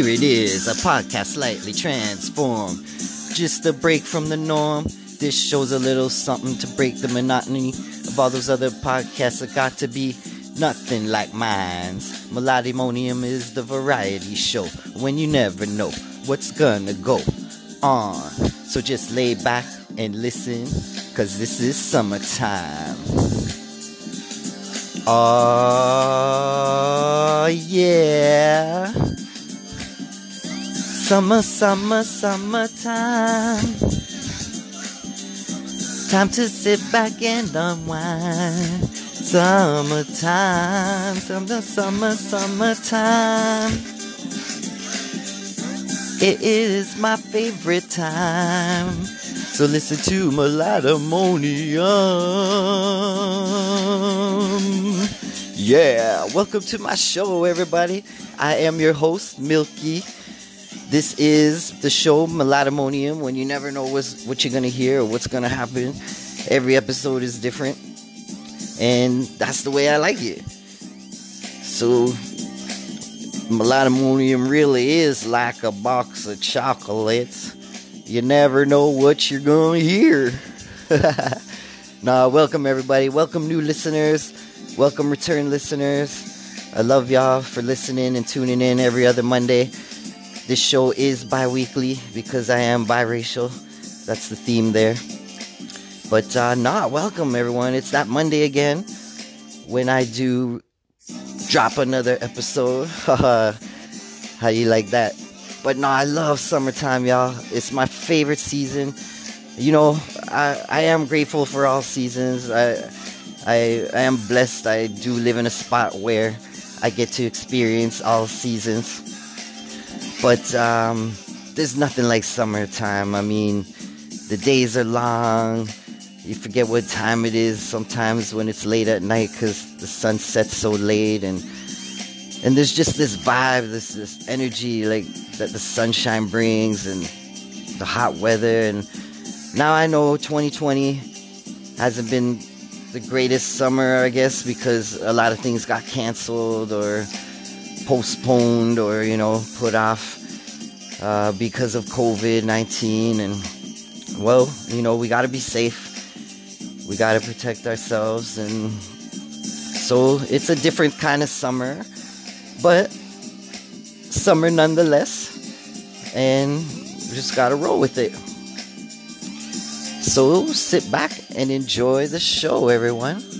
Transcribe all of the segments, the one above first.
Here it is, a podcast slightly transformed. Just a break from the norm. This show's a little something to break the monotony of all those other podcasts that got to be nothing like mine's. Melodimonium is the variety show when you never know what's gonna go on. So just lay back and listen, cause this is summertime. Oh, yeah. Summer, summer, summertime. Time to sit back and unwind. Summertime, summer, summer, summertime. It is my favorite time. So listen to Melodimonium. Yeah, welcome to my show, everybody. I am your host, Milky. This is the show Melodimonium when you never know what's, what you're going to hear or what's going to happen. Every episode is different, and that's the way I like it. So, Melodimonium really is like a box of chocolates. You never know what you're going to hear. nah, welcome everybody. Welcome new listeners. Welcome return listeners. I love y'all for listening and tuning in every other Monday. This show is bi weekly because I am biracial. That's the theme there. But uh, nah, welcome everyone. It's that Monday again when I do drop another episode. How you like that? But no, I love summertime, y'all. It's my favorite season. You know, I, I am grateful for all seasons. I, I I am blessed. I do live in a spot where I get to experience all seasons. But um, there's nothing like summertime. I mean, the days are long. You forget what time it is sometimes when it's late at night because the sun sets so late and and there's just this vibe, this this energy like that the sunshine brings and the hot weather and now I know 2020 hasn't been the greatest summer I guess because a lot of things got canceled or postponed or you know put off uh, because of COVID-19 and well you know we got to be safe. We got to protect ourselves. And so it's a different kind of summer but summer nonetheless. And we just gotta roll with it. So sit back and enjoy the show everyone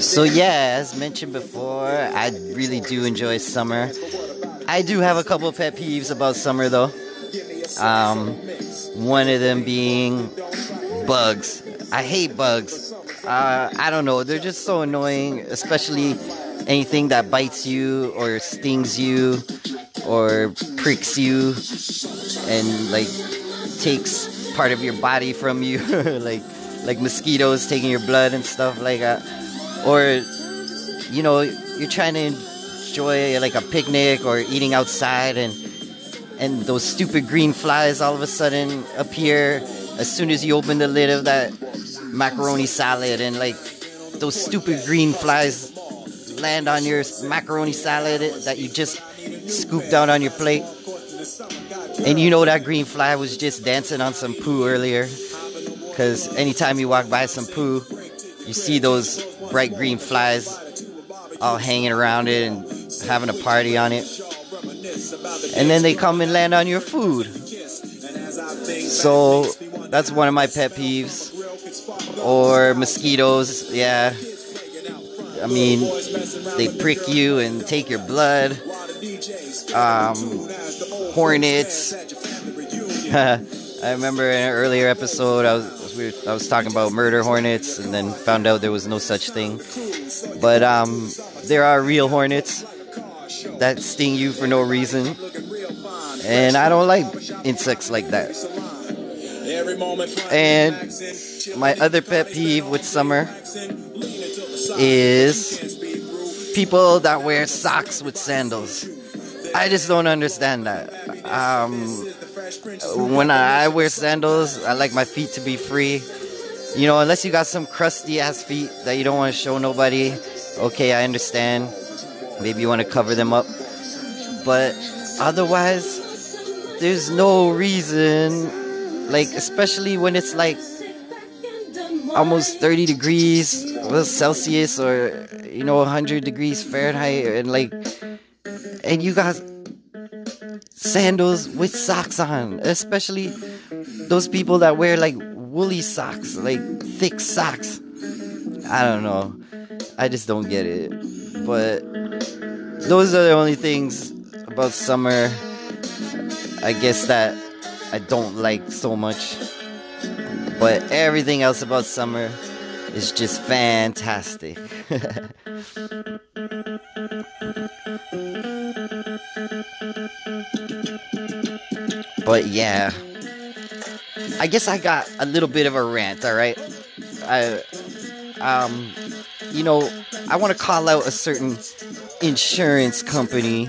So yeah, as mentioned before, I really do enjoy summer. I do have a couple pet peeves about summer though. Um, one of them being bugs. I hate bugs. Uh, I don't know, they're just so annoying, especially anything that bites you or stings you or pricks you and like takes part of your body from you, like like mosquitoes taking your blood and stuff like that. Or you know, you're trying to enjoy like a picnic or eating outside and and those stupid green flies all of a sudden appear as soon as you open the lid of that macaroni salad and like those stupid green flies land on your macaroni salad that you just scooped out on your plate. And you know that green fly was just dancing on some poo earlier because anytime you walk by some poo you see those bright green flies all hanging around it and having a party on it. And then they come and land on your food. So that's one of my pet peeves. Or mosquitoes yeah. I mean they prick you and take your blood. Um, hornets. I remember in an earlier episode i was we were, i was talking about murder hornets and then found out there was no such thing but um, there are real hornets that sting you for no reason and i don't like insects like that and my other pet peeve with summer is people that wear socks with sandals. I just don't understand that. Um, when I wear sandals, I like my feet to be free. You know, unless you got some crusty ass feet that you don't want to show nobody. Okay, I understand. Maybe you want to cover them up. But otherwise, there's no reason. Like, especially when it's like almost 30 degrees Celsius or, you know, 100 degrees Fahrenheit. And like, and you got sandals with socks on, especially those people that wear like woolly socks, like thick socks. I don't know. I just don't get it. But those are the only things about summer, I guess, that I don't like so much. But everything else about summer is just fantastic. but yeah. I guess I got a little bit of a rant, all right? I um you know, I want to call out a certain insurance company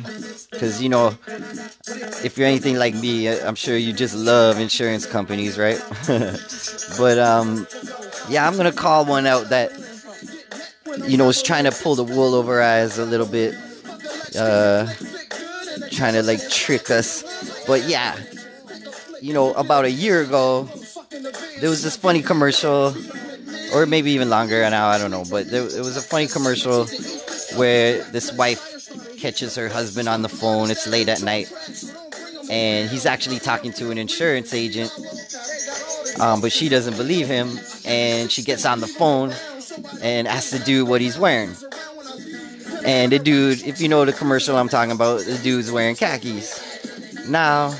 cuz you know, if you're anything like me, I'm sure you just love insurance companies, right? but um yeah, I'm to call one out that you know, is trying to pull the wool over our eyes a little bit. Uh trying to like trick us. But yeah, you know, about a year ago, there was this funny commercial, or maybe even longer now, I don't know, but there, it was a funny commercial where this wife catches her husband on the phone. It's late at night, and he's actually talking to an insurance agent, um, but she doesn't believe him, and she gets on the phone and asks the dude what he's wearing. And the dude, if you know the commercial I'm talking about, the dude's wearing khakis. Now,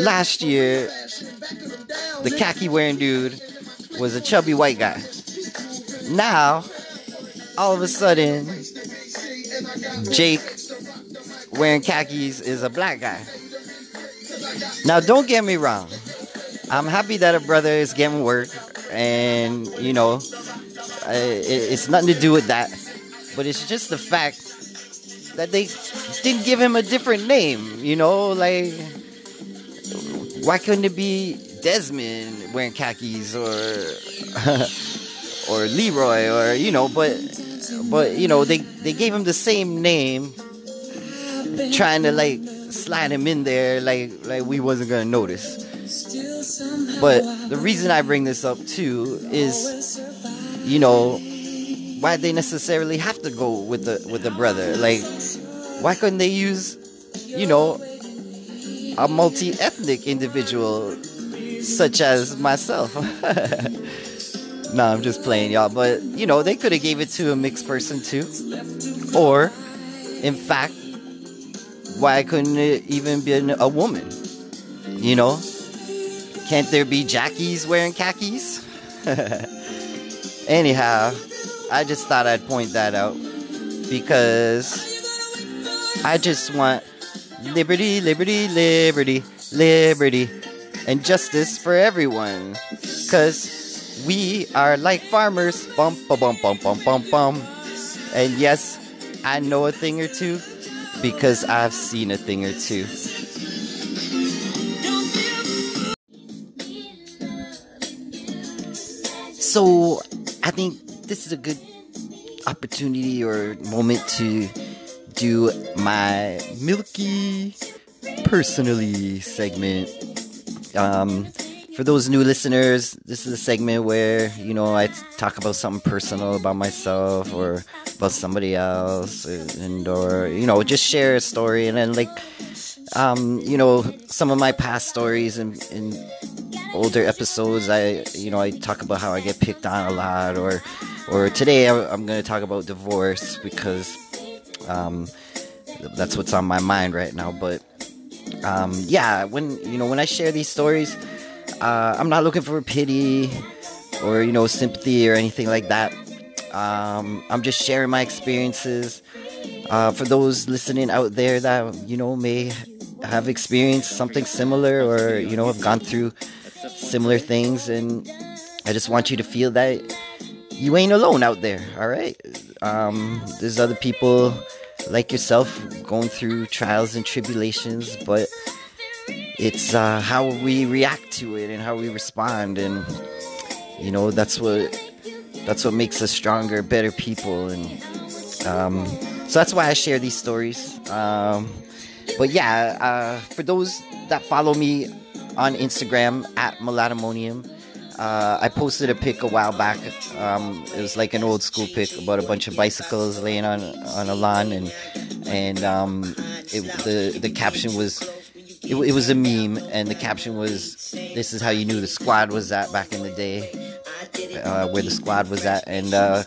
last year, the khaki wearing dude was a chubby white guy. Now, all of a sudden, Jake wearing khakis is a black guy. Now, don't get me wrong. I'm happy that a brother is getting work, and you know, it's nothing to do with that. But it's just the fact that they didn't give him a different name. You know, like why couldn't it be Desmond wearing khakis or or Leroy or you know, but but you know they they gave him the same name, trying to like slide him in there like like we wasn't gonna notice. But the reason I bring this up too is, you know, why they necessarily have to go with the with the brother? Like, why couldn't they use, you know, a multi-ethnic individual such as myself? no, I'm just playing, y'all. But you know, they could have gave it to a mixed person too, or, in fact, why couldn't it even be a woman? You know, can't there be Jackies wearing khakis? Anyhow, I just thought I'd point that out because I just want liberty, liberty, liberty, liberty, and justice for everyone. Because we are like farmers. Bum, bum, bum, bum, bum, bum, bum. And yes, I know a thing or two because I've seen a thing or two. So, I think this is a good opportunity or moment to do my Milky Personally segment. Um, for those new listeners, this is a segment where, you know, I talk about something personal about myself or about somebody else and, or, you know, just share a story and then, like, um, you know, some of my past stories and, older episodes, I, you know, I talk about how I get picked on a lot or, or today I'm going to talk about divorce because, um, that's what's on my mind right now. But um, yeah, when you know when I share these stories, uh, I'm not looking for pity or you know sympathy or anything like that. Um, I'm just sharing my experiences. Uh, for those listening out there that you know may have experienced something similar or you know have gone through similar things, and I just want you to feel that you ain't alone out there. All right, um, there's other people like yourself, going through trials and tribulations, but it's uh, how we react to it and how we respond, and you know that's what that's what makes us stronger, better people, and um, so that's why I share these stories. Um, but yeah, uh, for those that follow me on Instagram at Melodimonium, uh, I posted a pic a while back. Um, it was like an old school pic about a bunch of bicycles laying on on a lawn, and and um, it, the the caption was it, it, was a meme, and the caption was "This is how you knew the squad was at back in the day, uh, where the squad was at," and uh,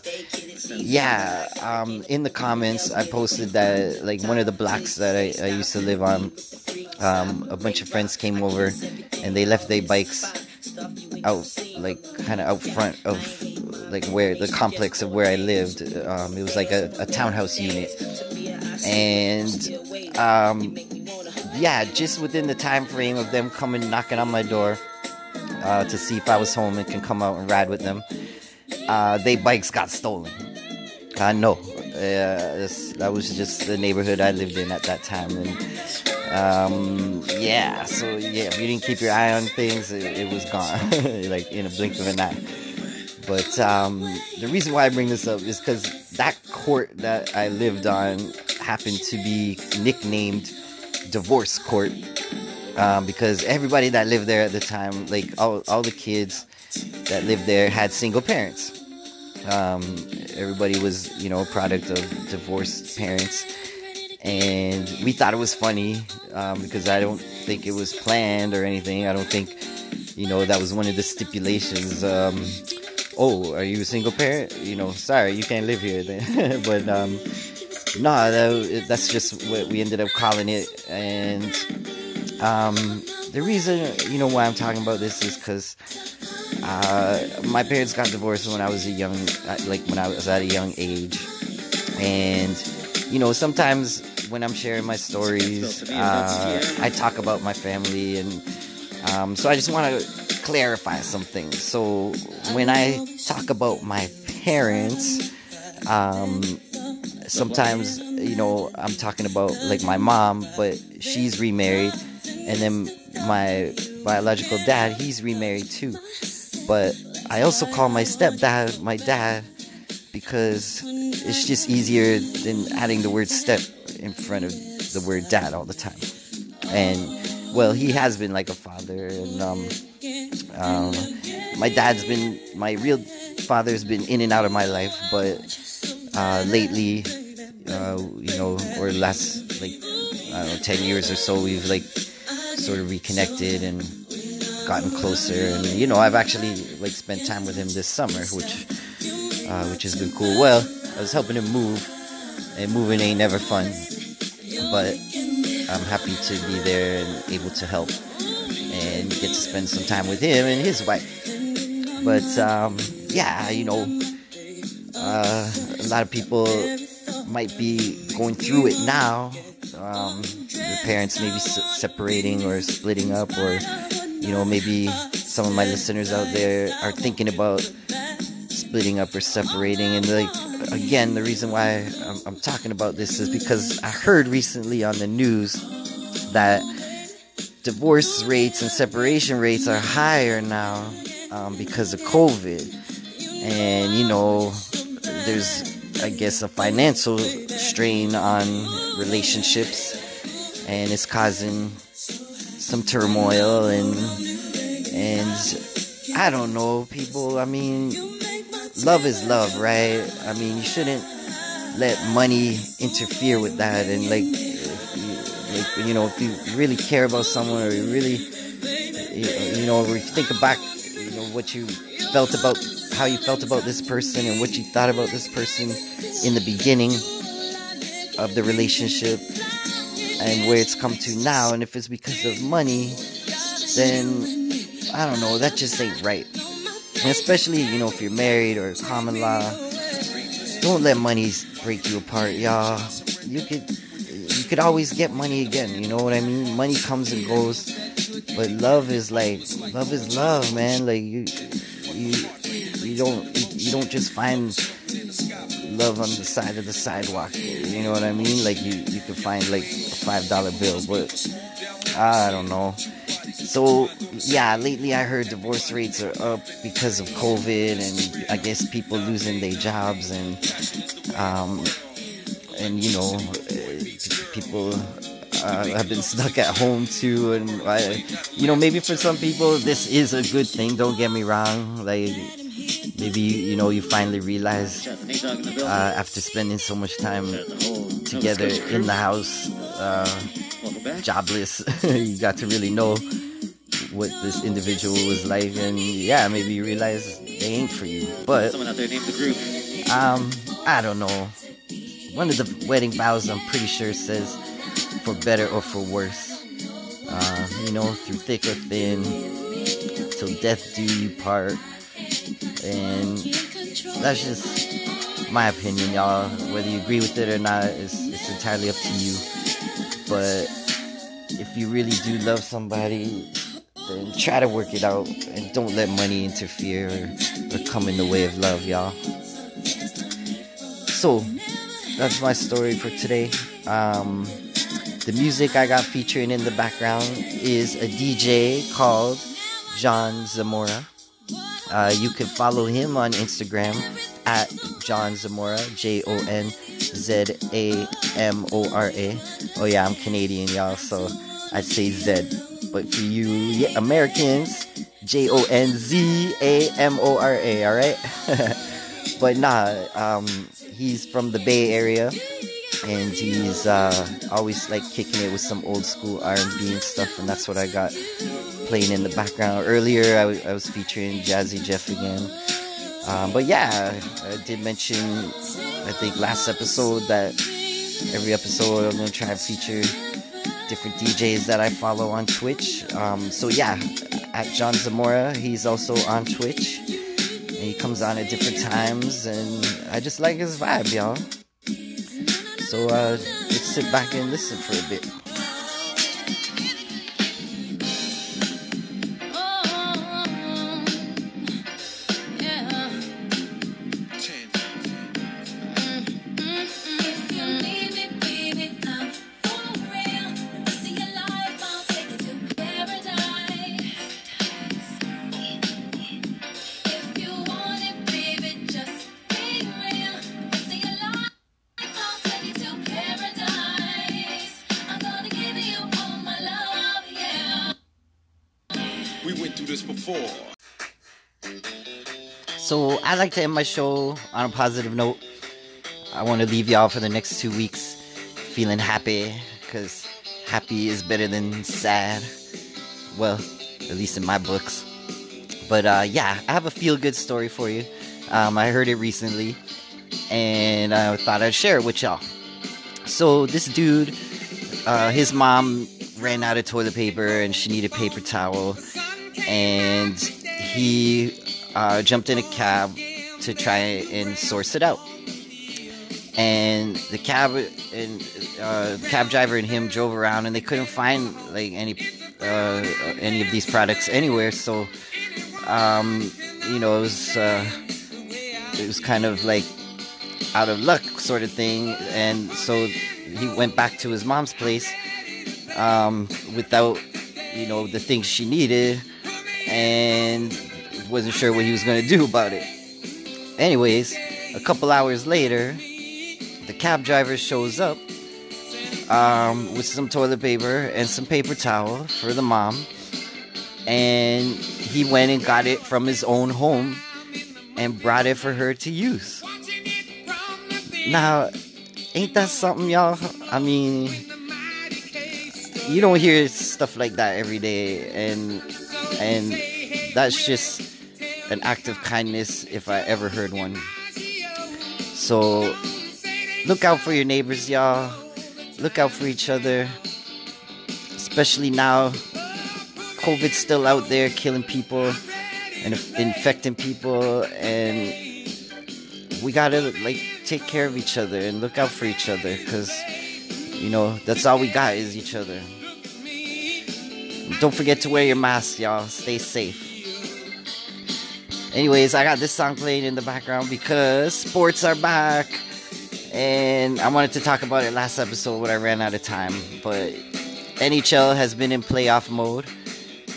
yeah, um, in the comments I posted that like one of the blocks that I, I used to live on, um, a bunch of friends came over, and they left their bikes out like kind of out front of like where the complex of where I lived. Um, it was like a, a townhouse unit, and um, yeah, just within the time frame of them coming knocking on my door uh, to see if I was home and can come out and ride with them, uh, they bikes got stolen. I know. Uh, that was just the neighborhood I lived in at that time, and um, yeah. So yeah, if you didn't keep your eye on things, it, it was gone, like in a blink of an eye. But um, the reason why I bring this up is because that court that I lived on happened to be nicknamed divorce court um, because everybody that lived there at the time, like all, all the kids that lived there, had single parents. Um, everybody was, you know, a product of divorced parents. And we thought it was funny um, because I don't think it was planned or anything. I don't think, you know, that was one of the stipulations. Um, oh, are you a single parent? You know, sorry, you can't live here. Then. but um, no, that, that's just what we ended up calling it. And um, the reason, you know, why I'm talking about this is because uh, my parents got divorced when I was a young, like when I was at a young age. And, you know, sometimes when I'm sharing my stories, uh, I talk about my family. And um, so I just want to clarify something. So when I talk about my parents, um, sometimes you know I'm talking about like my mom, but she's remarried, and then my biological dad, he's remarried too. But I also call my stepdad my dad because it's just easier than adding the word step in front of the word dad all the time. And well, he has been like a father, and um, um, my dad's been my real father's been in and out of my life, but uh, lately, uh, you know, or last like I don't know, ten years or so, we've like sort of reconnected and gotten closer. And you know, I've actually like spent time with him this summer, which uh, which has been cool. Well, I was helping him move, and moving ain't never fun, but I'm happy to be there and able to help and get to spend some time with him and his wife. But um, yeah, you know, uh, a lot of people might be going through it now. Um, their parents maybe s- separating or splitting up, or you know, maybe some of my listeners out there are thinking about splitting up or separating. And like, again, the reason why I'm, I'm talking about this is because I heard recently on the news that divorce rates and separation rates are higher now um, because of COVID. And you know, there's I guess a financial strain on relationships and it's causing some turmoil and and I don't know people I mean love is love right I mean you shouldn't let money interfere with that and like like you know if you really care about someone or you really you know or you think back you know what you felt about how you felt about this person and what you thought about this person in the beginning of the relationship and where it's come to now. And if it's because of money, then I don't know, that just ain't right. And especially, you know, if you're married or common law, don't let money break you apart, y'all. You could you could always get money again, you know what I mean? Money comes and goes. But love is like love is love, man. Like you you you don't you don't just find love on the side of the sidewalk. You know what I mean? Like you you can find like a five dollar bill, but I don't know. So yeah, lately I heard divorce rates are up because of COVID and I guess people losing their jobs and um and you know people uh, have been stuck at home too and I, you know maybe for some people this is a good thing don't get me wrong like maybe you know you finally realize uh, after spending so much time together in the house uh, jobless you got to really know what this individual was like and yeah maybe you realize they ain't for you but someone out there named the group. um i don't know one of the wedding vows i'm pretty sure says for better or for worse uh, you know through thick or thin till death do you part and that's just my opinion, y'all. Whether you agree with it or not, it's, it's entirely up to you. But if you really do love somebody, then try to work it out and don't let money interfere or, or come in the way of love, y'all. So, that's my story for today. Um, the music I got featuring in the background is a DJ called John Zamora. Uh, you can follow him on Instagram at John Zamora, J O N Z A M O R A. Oh, yeah, I'm Canadian, y'all, so I'd say Z. But for you yeah, Americans, J O N Z A M O R A, alright? but nah, um, he's from the Bay Area and he's uh, always like kicking it with some old school R&B and stuff, and that's what I got playing in the background. Earlier, I, w- I was featuring Jazzy Jeff again. Um, but yeah, I did mention, I think last episode that every episode I'm gonna try and feature different DJs that I follow on Twitch. Um, so yeah, at John Zamora, he's also on Twitch. And he comes on at different times, and I just like his vibe, y'all. So uh, let's sit back and listen for a bit. I like to end my show on a positive note. I want to leave y'all for the next two weeks feeling happy because happy is better than sad. Well, at least in my books. But uh, yeah, I have a feel good story for you. Um, I heard it recently and I thought I'd share it with y'all. So this dude, uh, his mom ran out of toilet paper and she needed paper towel, and he uh, jumped in a cab to try and source it out. And the cab and uh, cab driver and him drove around, and they couldn't find like any uh, any of these products anywhere. So, um, you know, it was uh, it was kind of like out of luck sort of thing. And so he went back to his mom's place um, without, you know, the things she needed and wasn't sure what he was to do about it. Anyways, a couple hours later, the cab driver shows up um, with some toilet paper and some paper towel for the mom. And he went and got it from his own home and brought it for her to use. Now, ain't that something, y'all? I mean, you don't hear stuff like that every day, and and that's just an act of kindness if I ever heard one. So, look out for your neighbors, y'all. Look out for each other, especially now. COVID's still out there killing people and infecting people, and we gotta like take care of each other and look out for each other because you know that's all we got is each other don't forget to wear your mask y'all stay safe Anyways, I got this song playing in the background because sports are back. And I wanted to talk about it last episode, but I ran out of time. But NHL has been in playoff mode,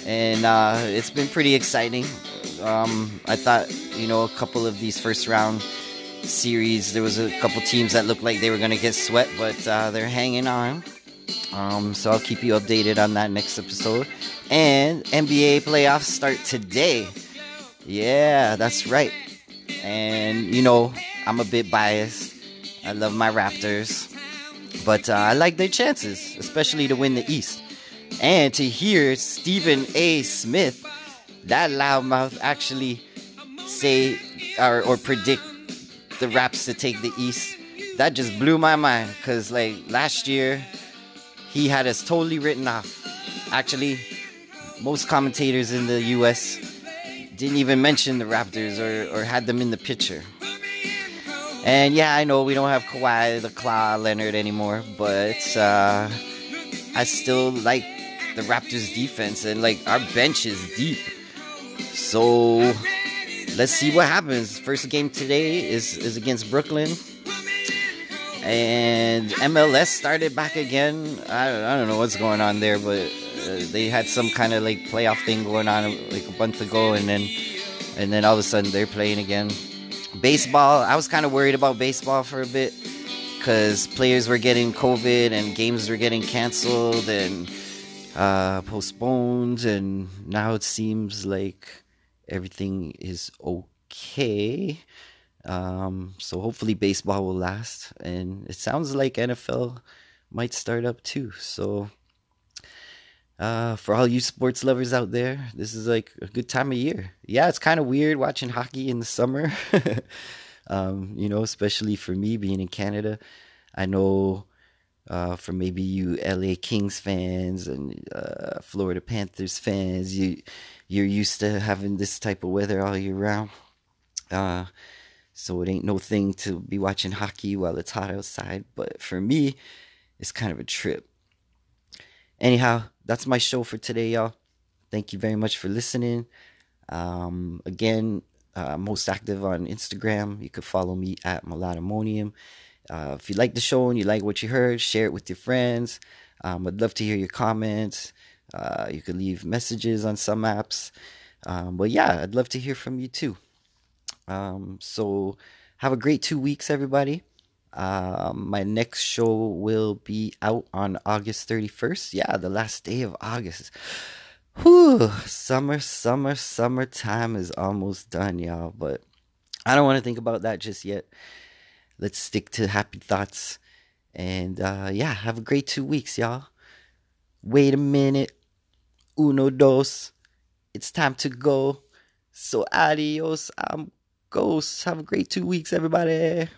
and uh, it's been pretty exciting. Um, I thought, you know, a couple of these first round series, there was a couple teams that looked like they were going to get swept, but uh, they're hanging on. Um, so I'll keep you updated on that next episode. And NBA playoffs start today. Yeah, that's right. And you know, I'm a bit biased. I love my Raptors, but uh, I like their chances, especially to win the East. And to hear Stephen A. Smith, that loudmouth, actually say or, or predict the Raps to take the East, that just blew my mind. Cause like last year, he had us totally written off. Actually, most commentators in the U.S. didn't even mention the Raptors or, or had them in the picture. And yeah, I know we don't have Kawhi, the Claw, Leonard anymore, but uh, I still like the Raptors defense and like our bench is deep. So let's see what happens. First game today is is against Brooklyn. And MLS started back again. I, I don't know what's going on there, but uh, they had some kind of like playoff thing going on like a month ago, and then and then all of a sudden they're playing again. Baseball, I was kind of worried about baseball for a bit because players were getting COVID and games were getting canceled and uh, postponed, and now it seems like everything is okay. Um, so hopefully baseball will last, and it sounds like NFL might start up too. So uh, for all you sports lovers out there, this is like a good time of year. Yeah, it's kind of weird watching hockey in the summer. um, you know, especially for me being in Canada. I know uh, for maybe you LA Kings fans and uh, Florida Panthers fans, you you're used to having this type of weather all year round. Uh, so it ain't no thing to be watching hockey while it's hot outside. But for me, it's kind of a trip. Anyhow, that's my show for today, y'all. Thank you very much for listening. Um, again, uh, most active on Instagram. You could follow me at Melodimonium. Uh, if you like the show and you like what you heard, share it with your friends. Um, I'd love to hear your comments. Uh, you can leave messages on some apps. Um, but yeah, I'd love to hear from you too. Um, so have a great two weeks, everybody. Um, my next show will be out on August 31st. Yeah, the last day of August. Whew, summer, summer, summertime is almost done, y'all. But I don't want to think about that just yet. Let's stick to happy thoughts. And uh, yeah, have a great two weeks, y'all. Wait a minute. Uno, dos. It's time to go. So adios, I'm ghost. Have a great two weeks, everybody.